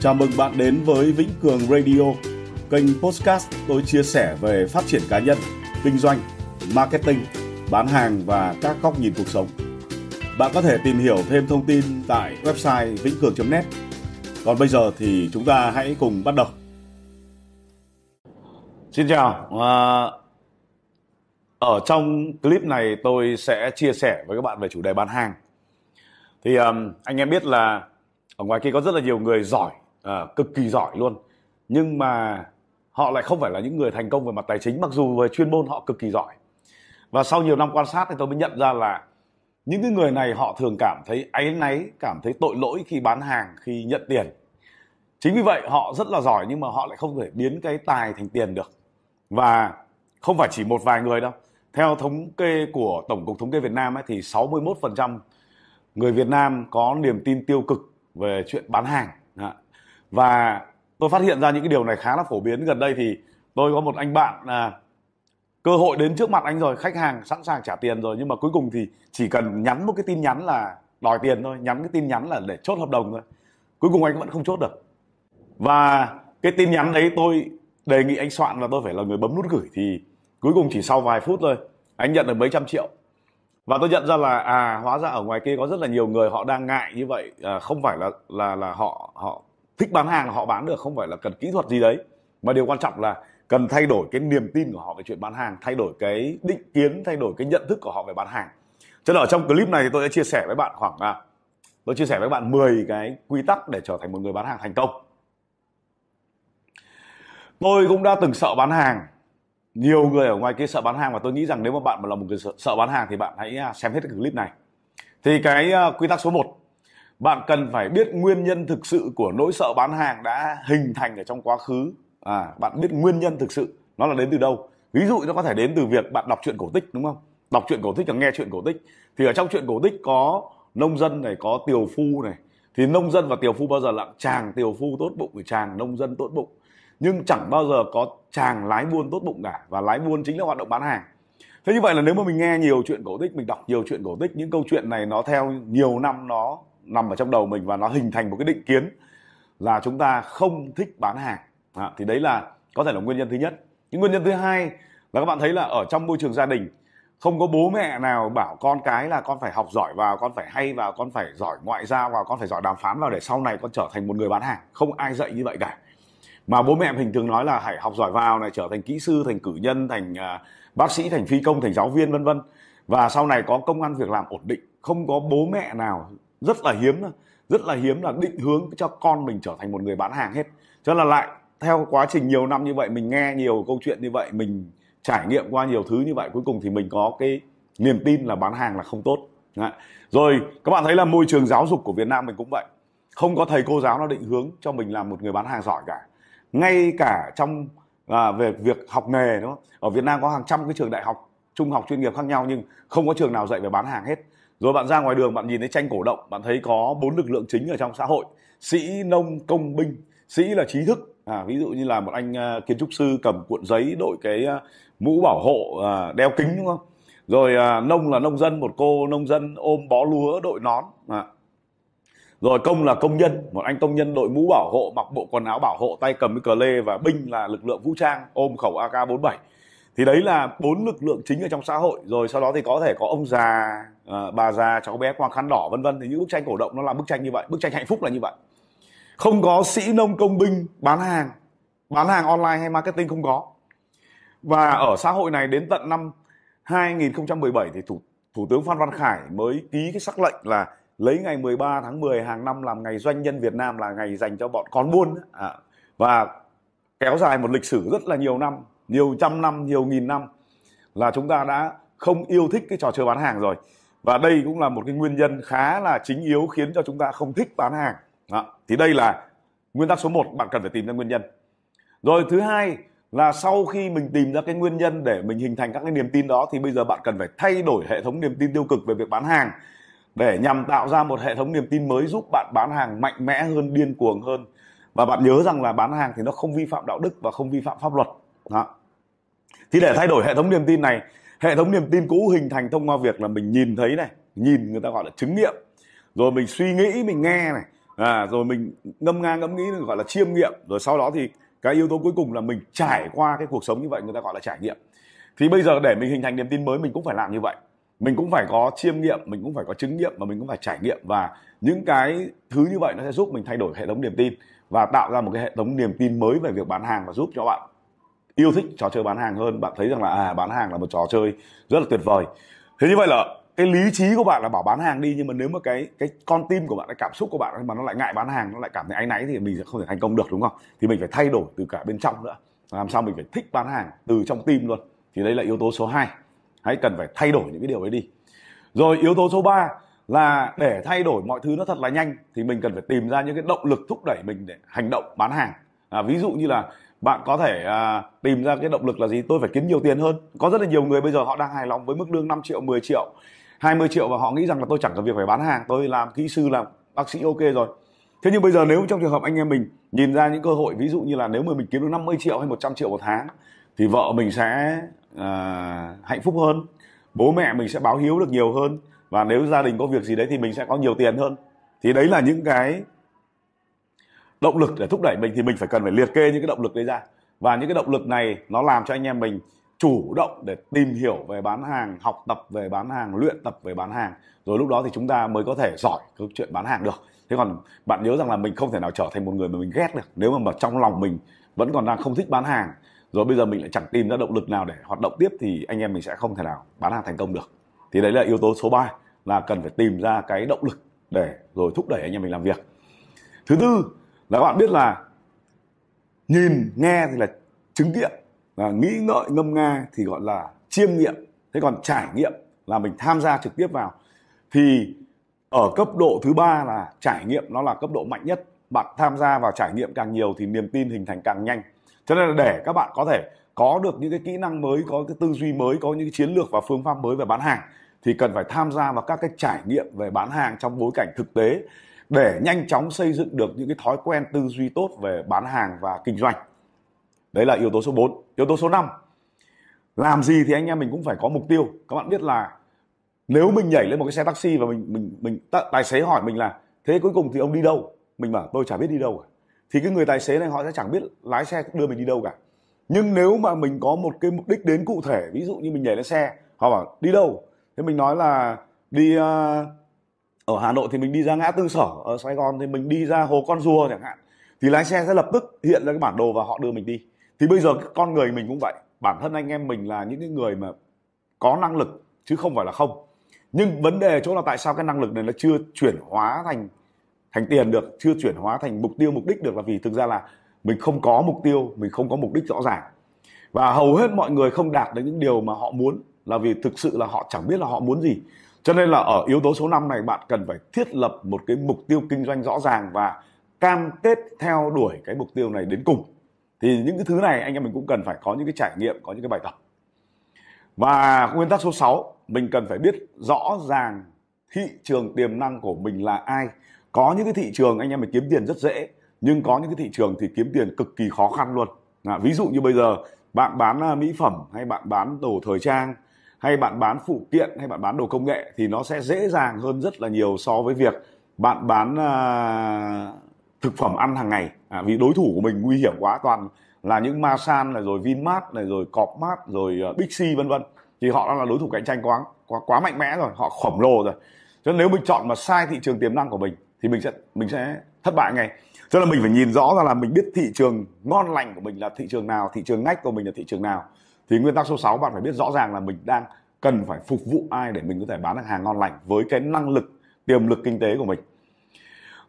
Chào mừng bạn đến với Vĩnh Cường Radio, kênh podcast tôi chia sẻ về phát triển cá nhân, kinh doanh, marketing, bán hàng và các góc nhìn cuộc sống. Bạn có thể tìm hiểu thêm thông tin tại website vĩnh cường.net. Còn bây giờ thì chúng ta hãy cùng bắt đầu. Xin chào, à, ở trong clip này tôi sẽ chia sẻ với các bạn về chủ đề bán hàng. Thì um, anh em biết là ở ngoài kia có rất là nhiều người giỏi à, cực kỳ giỏi luôn. Nhưng mà họ lại không phải là những người thành công về mặt tài chính mặc dù về chuyên môn họ cực kỳ giỏi. Và sau nhiều năm quan sát thì tôi mới nhận ra là những cái người này họ thường cảm thấy áy náy cảm thấy tội lỗi khi bán hàng khi nhận tiền. Chính vì vậy họ rất là giỏi nhưng mà họ lại không thể biến cái tài thành tiền được. Và không phải chỉ một vài người đâu. Theo thống kê của tổng cục thống kê Việt Nam ấy, thì 61% người Việt Nam có niềm tin tiêu cực về chuyện bán hàng và tôi phát hiện ra những cái điều này khá là phổ biến. Gần đây thì tôi có một anh bạn là cơ hội đến trước mặt anh rồi khách hàng sẵn sàng trả tiền rồi. Nhưng mà cuối cùng thì chỉ cần nhắn một cái tin nhắn là đòi tiền thôi nhắn cái tin nhắn là để chốt hợp đồng thôi. Cuối cùng anh vẫn không chốt được. Và cái tin nhắn đấy tôi đề nghị anh soạn là tôi phải là người bấm nút gửi thì cuối cùng chỉ sau vài phút thôi anh nhận được mấy trăm triệu. Và tôi nhận ra là à hóa ra ở ngoài kia có rất là nhiều người họ đang ngại như vậy à, không phải là là là họ họ thích bán hàng họ bán được không phải là cần kỹ thuật gì đấy. Mà điều quan trọng là cần thay đổi cái niềm tin của họ về chuyện bán hàng thay đổi cái định kiến thay đổi cái nhận thức của họ về bán hàng. Cho nên ở trong clip này thì tôi sẽ chia sẻ với bạn khoảng à, tôi chia sẻ với bạn 10 cái quy tắc để trở thành một người bán hàng thành công. Tôi cũng đã từng sợ bán hàng. Nhiều người ở ngoài kia sợ bán hàng và tôi nghĩ rằng nếu mà bạn mà là một người sợ, sợ bán hàng thì bạn hãy à, xem hết cái clip này. Thì cái à, quy tắc số 1 bạn cần phải biết nguyên nhân thực sự của nỗi sợ bán hàng đã hình thành ở trong quá khứ. À bạn biết nguyên nhân thực sự, nó là đến từ đâu? Ví dụ nó có thể đến từ việc bạn đọc truyện cổ tích, đúng không? Đọc truyện cổ tích và nghe truyện cổ tích. Thì ở trong truyện cổ tích có nông dân này, có tiều phu này. Thì nông dân và tiều phu bao giờ là chàng tiều phu tốt bụng và chàng nông dân tốt bụng. Nhưng chẳng bao giờ có chàng lái buôn tốt bụng cả, và lái buôn chính là hoạt động bán hàng. Thế như vậy là nếu mà mình nghe nhiều chuyện cổ tích, mình đọc nhiều chuyện cổ tích, những câu chuyện này nó theo nhiều năm nó nằm ở trong đầu mình và nó hình thành một cái định kiến là chúng ta không thích bán hàng. À, thì đấy là có thể là nguyên nhân thứ nhất. Những nguyên nhân thứ hai là các bạn thấy là ở trong môi trường gia đình không có bố mẹ nào bảo con cái là con phải học giỏi vào con phải hay vào con phải giỏi ngoại giao vào con phải giỏi đàm phán vào để sau này con trở thành một người bán hàng. Không ai dạy như vậy cả. Mà bố mẹ mình thường nói là hãy học giỏi vào này trở thành kỹ sư thành cử nhân thành uh, bác sĩ thành phi công thành giáo viên vân vân. Và sau này có công ăn việc làm ổn định. Không có bố mẹ nào rất là hiếm rất là hiếm là định hướng cho con mình trở thành một người bán hàng hết. Cho là lại theo quá trình nhiều năm như vậy mình nghe nhiều câu chuyện như vậy mình trải nghiệm qua nhiều thứ như vậy cuối cùng thì mình có cái niềm tin là bán hàng là không tốt. Rồi các bạn thấy là môi trường giáo dục của Việt Nam mình cũng vậy. Không có thầy cô giáo nó định hướng cho mình làm một người bán hàng giỏi cả. Ngay cả trong à, về việc học nghề đúng không? ở Việt Nam có hàng trăm cái trường đại học trung học chuyên nghiệp khác nhau nhưng không có trường nào dạy về bán hàng hết rồi bạn ra ngoài đường bạn nhìn thấy tranh cổ động bạn thấy có bốn lực lượng chính ở trong xã hội. Sĩ nông công binh. Sĩ là trí thức. À, ví dụ như là một anh à, kiến trúc sư cầm cuộn giấy đội cái à, mũ bảo hộ à, đeo kính đúng không? Rồi à, nông là nông dân một cô nông dân ôm bó lúa đội nón. À. rồi công là công nhân một anh công nhân đội mũ bảo hộ mặc bộ quần áo bảo hộ tay cầm cái cờ lê và binh là lực lượng vũ trang ôm khẩu ak 47 thì đấy là bốn lực lượng chính ở trong xã hội. Rồi sau đó thì có thể có ông già à, bà già cháu bé quàng khăn đỏ vân vân. Thì những bức tranh cổ động nó là bức tranh như vậy. Bức tranh hạnh phúc là như vậy. Không có sĩ nông công binh bán hàng. Bán hàng online hay marketing không có. Và ở xã hội này đến tận năm 2017 thì thủ thủ tướng Phan Văn Khải mới ký cái sắc lệnh là lấy ngày 13 tháng 10 hàng năm làm ngày doanh nhân Việt Nam là ngày dành cho bọn con buôn. À, và kéo dài một lịch sử rất là nhiều năm nhiều trăm năm, nhiều nghìn năm là chúng ta đã không yêu thích cái trò chơi bán hàng rồi. Và đây cũng là một cái nguyên nhân khá là chính yếu khiến cho chúng ta không thích bán hàng. Đó. thì đây là nguyên tắc số 1 bạn cần phải tìm ra nguyên nhân. Rồi thứ hai là sau khi mình tìm ra cái nguyên nhân để mình hình thành các cái niềm tin đó, thì bây giờ bạn cần phải thay đổi hệ thống niềm tin tiêu cực về việc bán hàng để nhằm tạo ra một hệ thống niềm tin mới giúp bạn bán hàng mạnh mẽ hơn, điên cuồng hơn. Và bạn nhớ rằng là bán hàng thì nó không vi phạm đạo đức và không vi phạm pháp luật. Đó thì để thay đổi hệ thống niềm tin này hệ thống niềm tin cũ hình thành thông qua việc là mình nhìn thấy này nhìn người ta gọi là chứng nghiệm. Rồi mình suy nghĩ mình nghe này à, rồi mình ngâm nga ngẫm nghĩ gọi là chiêm nghiệm. Rồi sau đó thì cái yếu tố cuối cùng là mình trải qua cái cuộc sống như vậy người ta gọi là trải nghiệm. Thì bây giờ để mình hình thành niềm tin mới mình cũng phải làm như vậy. Mình cũng phải có chiêm nghiệm mình cũng phải có chứng nghiệm và mình cũng phải trải nghiệm. Và những cái thứ như vậy nó sẽ giúp mình thay đổi hệ thống niềm tin và tạo ra một cái hệ thống niềm tin mới về việc bán hàng và giúp cho bạn yêu thích trò chơi bán hàng hơn. Bạn thấy rằng là à bán hàng là một trò chơi rất là tuyệt vời. Thế như vậy là cái lý trí của bạn là bảo bán hàng đi nhưng mà nếu mà cái cái con tim của bạn cái cảm xúc của bạn mà nó lại ngại bán hàng nó lại cảm thấy áy náy thì mình sẽ không thể thành công được đúng không? Thì mình phải thay đổi từ cả bên trong nữa. Làm sao mình phải thích bán hàng từ trong tim luôn. Thì đây là yếu tố số 2 hãy cần phải thay đổi những cái điều ấy đi. Rồi yếu tố số 3 là để thay đổi mọi thứ nó thật là nhanh thì mình cần phải tìm ra những cái động lực thúc đẩy mình để hành động bán hàng. À, ví dụ như là bạn có thể à, tìm ra cái động lực là gì? Tôi phải kiếm nhiều tiền hơn. Có rất là nhiều người bây giờ họ đang hài lòng với mức lương 5 triệu 10 triệu 20 triệu và họ nghĩ rằng là tôi chẳng cần việc phải bán hàng. Tôi làm kỹ sư làm bác sĩ ok rồi. Thế nhưng bây giờ nếu trong trường hợp anh em mình nhìn ra những cơ hội ví dụ như là nếu mà mình kiếm được 50 triệu hay 100 triệu một tháng thì vợ mình sẽ à, hạnh phúc hơn bố mẹ mình sẽ báo hiếu được nhiều hơn và nếu gia đình có việc gì đấy thì mình sẽ có nhiều tiền hơn. Thì đấy là những cái động lực để thúc đẩy mình thì mình phải cần phải liệt kê những cái động lực đấy ra. Và những cái động lực này nó làm cho anh em mình chủ động để tìm hiểu về bán hàng học tập về bán hàng luyện tập về bán hàng. Rồi lúc đó thì chúng ta mới có thể giỏi cái chuyện bán hàng được. Thế còn bạn nhớ rằng là mình không thể nào trở thành một người mà mình ghét được. Nếu mà, mà trong lòng mình vẫn còn đang không thích bán hàng rồi bây giờ mình lại chẳng tìm ra động lực nào để hoạt động tiếp thì anh em mình sẽ không thể nào bán hàng thành công được. Thì đấy là yếu tố số 3 là cần phải tìm ra cái động lực để rồi thúc đẩy anh em mình làm việc. Thứ tư là các bạn biết là nhìn, nghe thì là chứng nghiệm, và nghĩ ngợi, ngâm nga thì gọi là chiêm nghiệm. Thế còn trải nghiệm là mình tham gia trực tiếp vào. Thì ở cấp độ thứ ba là trải nghiệm nó là cấp độ mạnh nhất. Bạn tham gia vào trải nghiệm càng nhiều thì niềm tin hình thành càng nhanh. Cho nên là để các bạn có thể có được những cái kỹ năng mới, có cái tư duy mới, có những cái chiến lược và phương pháp mới về bán hàng, thì cần phải tham gia vào các cái trải nghiệm về bán hàng trong bối cảnh thực tế để nhanh chóng xây dựng được những cái thói quen tư duy tốt về bán hàng và kinh doanh. Đấy là yếu tố số 4. Yếu tố số 5. Làm gì thì anh em mình cũng phải có mục tiêu. Các bạn biết là nếu mình nhảy lên một cái xe taxi và mình mình mình tài xế hỏi mình là thế cuối cùng thì ông đi đâu? Mình bảo tôi chả biết đi đâu cả. Thì cái người tài xế này họ sẽ chẳng biết lái xe đưa mình đi đâu cả. Nhưng nếu mà mình có một cái mục đích đến cụ thể, ví dụ như mình nhảy lên xe, họ bảo đi đâu? Thế mình nói là đi uh, ở Hà Nội thì mình đi ra ngã tư sở, ở Sài Gòn thì mình đi ra hồ con rùa chẳng hạn. Thì lái xe sẽ lập tức hiện ra cái bản đồ và họ đưa mình đi. Thì bây giờ con người mình cũng vậy. Bản thân anh em mình là những cái người mà có năng lực, chứ không phải là không. Nhưng vấn đề chỗ là tại sao cái năng lực này nó chưa chuyển hóa thành thành tiền được, chưa chuyển hóa thành mục tiêu, mục đích được là vì thực ra là mình không có mục tiêu, mình không có mục đích rõ ràng. Và hầu hết mọi người không đạt được những điều mà họ muốn là vì thực sự là họ chẳng biết là họ muốn gì cho nên là ở yếu tố số 5 này bạn cần phải thiết lập một cái mục tiêu kinh doanh rõ ràng và cam kết theo đuổi cái mục tiêu này đến cùng. Thì những cái thứ này anh em mình cũng cần phải có những cái trải nghiệm, có những cái bài tập. Và nguyên tắc số 6, mình cần phải biết rõ ràng thị trường tiềm năng của mình là ai. Có những cái thị trường anh em mình kiếm tiền rất dễ, nhưng có những cái thị trường thì kiếm tiền cực kỳ khó khăn luôn. À, ví dụ như bây giờ bạn bán à, mỹ phẩm hay bạn bán đồ thời trang hay bạn bán phụ kiện hay bạn bán đồ công nghệ thì nó sẽ dễ dàng hơn rất là nhiều so với việc bạn bán à, thực phẩm ăn hàng ngày. À, vì đối thủ của mình nguy hiểm quá toàn là những Masan này rồi Vinmart này rồi Copmart rồi bixi Big C vân vân. Thì họ đang là đối thủ cạnh tranh quá quá quá mạnh mẽ rồi họ khổng lồ rồi. Cho nên nếu mình chọn mà sai thị trường tiềm năng của mình thì mình sẽ mình sẽ thất bại ngay. Cho nên mình phải nhìn rõ ra là mình biết thị trường ngon lành của mình là thị trường nào thị trường ngách của mình là thị trường nào thì nguyên tắc số 6 bạn phải biết rõ ràng là mình đang cần phải phục vụ ai để mình có thể bán được hàng ngon lành với cái năng lực, tiềm lực kinh tế của mình.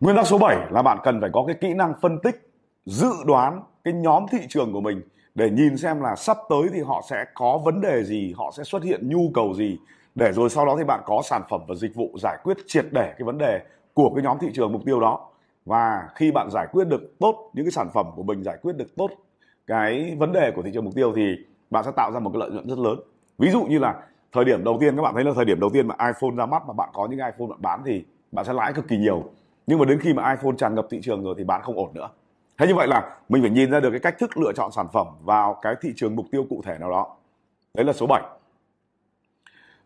Nguyên tắc số 7 là bạn cần phải có cái kỹ năng phân tích, dự đoán cái nhóm thị trường của mình để nhìn xem là sắp tới thì họ sẽ có vấn đề gì, họ sẽ xuất hiện nhu cầu gì. Để rồi sau đó thì bạn có sản phẩm và dịch vụ giải quyết triệt để cái vấn đề của cái nhóm thị trường mục tiêu đó. Và khi bạn giải quyết được tốt những cái sản phẩm của mình, giải quyết được tốt cái vấn đề của thị trường mục tiêu thì bạn sẽ tạo ra một cái lợi nhuận rất lớn. Ví dụ như là thời điểm đầu tiên, các bạn thấy là thời điểm đầu tiên mà iPhone ra mắt mà bạn có những iPhone bạn bán thì bạn sẽ lãi cực kỳ nhiều. Nhưng mà đến khi mà iPhone tràn ngập thị trường rồi thì bán không ổn nữa. Thế như vậy là mình phải nhìn ra được cái cách thức lựa chọn sản phẩm vào cái thị trường mục tiêu cụ thể nào đó. Đấy là số 7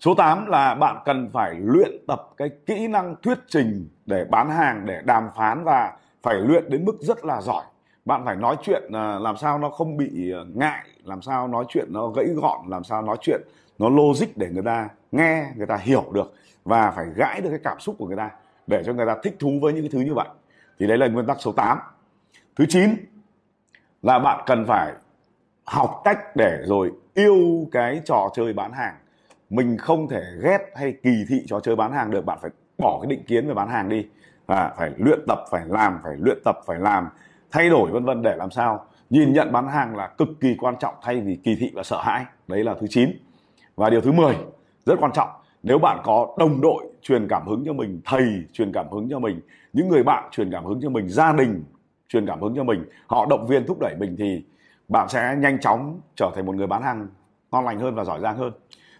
số 8 là bạn cần phải luyện tập cái kỹ năng thuyết trình để bán hàng, để đàm phán và phải luyện đến mức rất là giỏi bạn phải nói chuyện à, làm sao nó không bị à, ngại làm sao nói chuyện nó gãy gọn làm sao nói chuyện nó logic để người ta nghe người ta hiểu được và phải gãi được cái cảm xúc của người ta để cho người ta thích thú với những cái thứ như vậy. Thì đấy là nguyên tắc số 8 thứ 9 là bạn cần phải học cách để rồi yêu cái trò chơi bán hàng. Mình không thể ghét hay kỳ thị trò chơi bán hàng được bạn phải bỏ cái định kiến về bán hàng đi. À, phải luyện tập phải làm phải luyện tập phải làm thay đổi vân vân để làm sao. Nhìn nhận bán hàng là cực kỳ quan trọng thay vì kỳ thị và sợ hãi. Đấy là thứ 9 và điều thứ 10 rất quan trọng, nếu bạn có đồng đội truyền cảm hứng cho mình, thầy truyền cảm hứng cho mình, những người bạn truyền cảm hứng cho mình, gia đình truyền cảm hứng cho mình, họ động viên thúc đẩy mình thì bạn sẽ nhanh chóng trở thành một người bán hàng ngon lành hơn và giỏi giang hơn.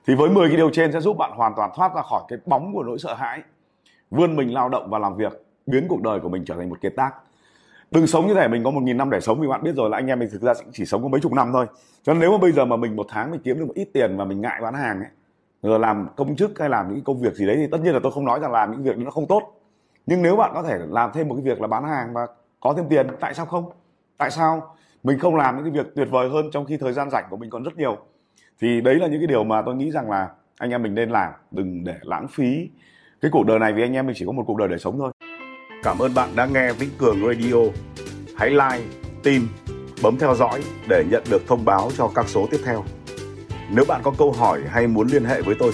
Thì với 10 cái điều trên sẽ giúp bạn hoàn toàn thoát ra khỏi cái bóng của nỗi sợ hãi, vươn mình lao động và làm việc, biến cuộc đời của mình trở thành một kiệt tác đừng sống như thế, mình có một nghìn năm để sống. Vì bạn biết rồi là anh em mình thực ra chỉ sống có mấy chục năm thôi. Cho nên nếu mà bây giờ mà mình một tháng mình kiếm được một ít tiền mà mình ngại bán hàng ấy, rồi làm công chức hay làm những công việc gì đấy thì tất nhiên là tôi không nói rằng làm những việc nó không tốt. Nhưng nếu bạn có thể làm thêm một cái việc là bán hàng và có thêm tiền, tại sao không? Tại sao? Mình không làm những cái việc tuyệt vời hơn trong khi thời gian rảnh của mình còn rất nhiều. Thì đấy là những cái điều mà tôi nghĩ rằng là anh em mình nên làm. Đừng để lãng phí cái cuộc đời này vì anh em mình chỉ có một cuộc đời để sống thôi cảm ơn bạn đã nghe Vĩnh Cường Radio hãy like tim bấm theo dõi để nhận được thông báo cho các số tiếp theo nếu bạn có câu hỏi hay muốn liên hệ với tôi,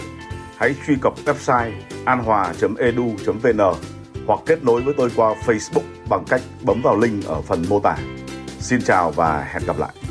hãy truy cập website anhòa.edu.vn hoặc kết nối với tôi qua Facebook bằng cách bấm vào link ở phần mô tả. Xin chào và hẹn gặp lại.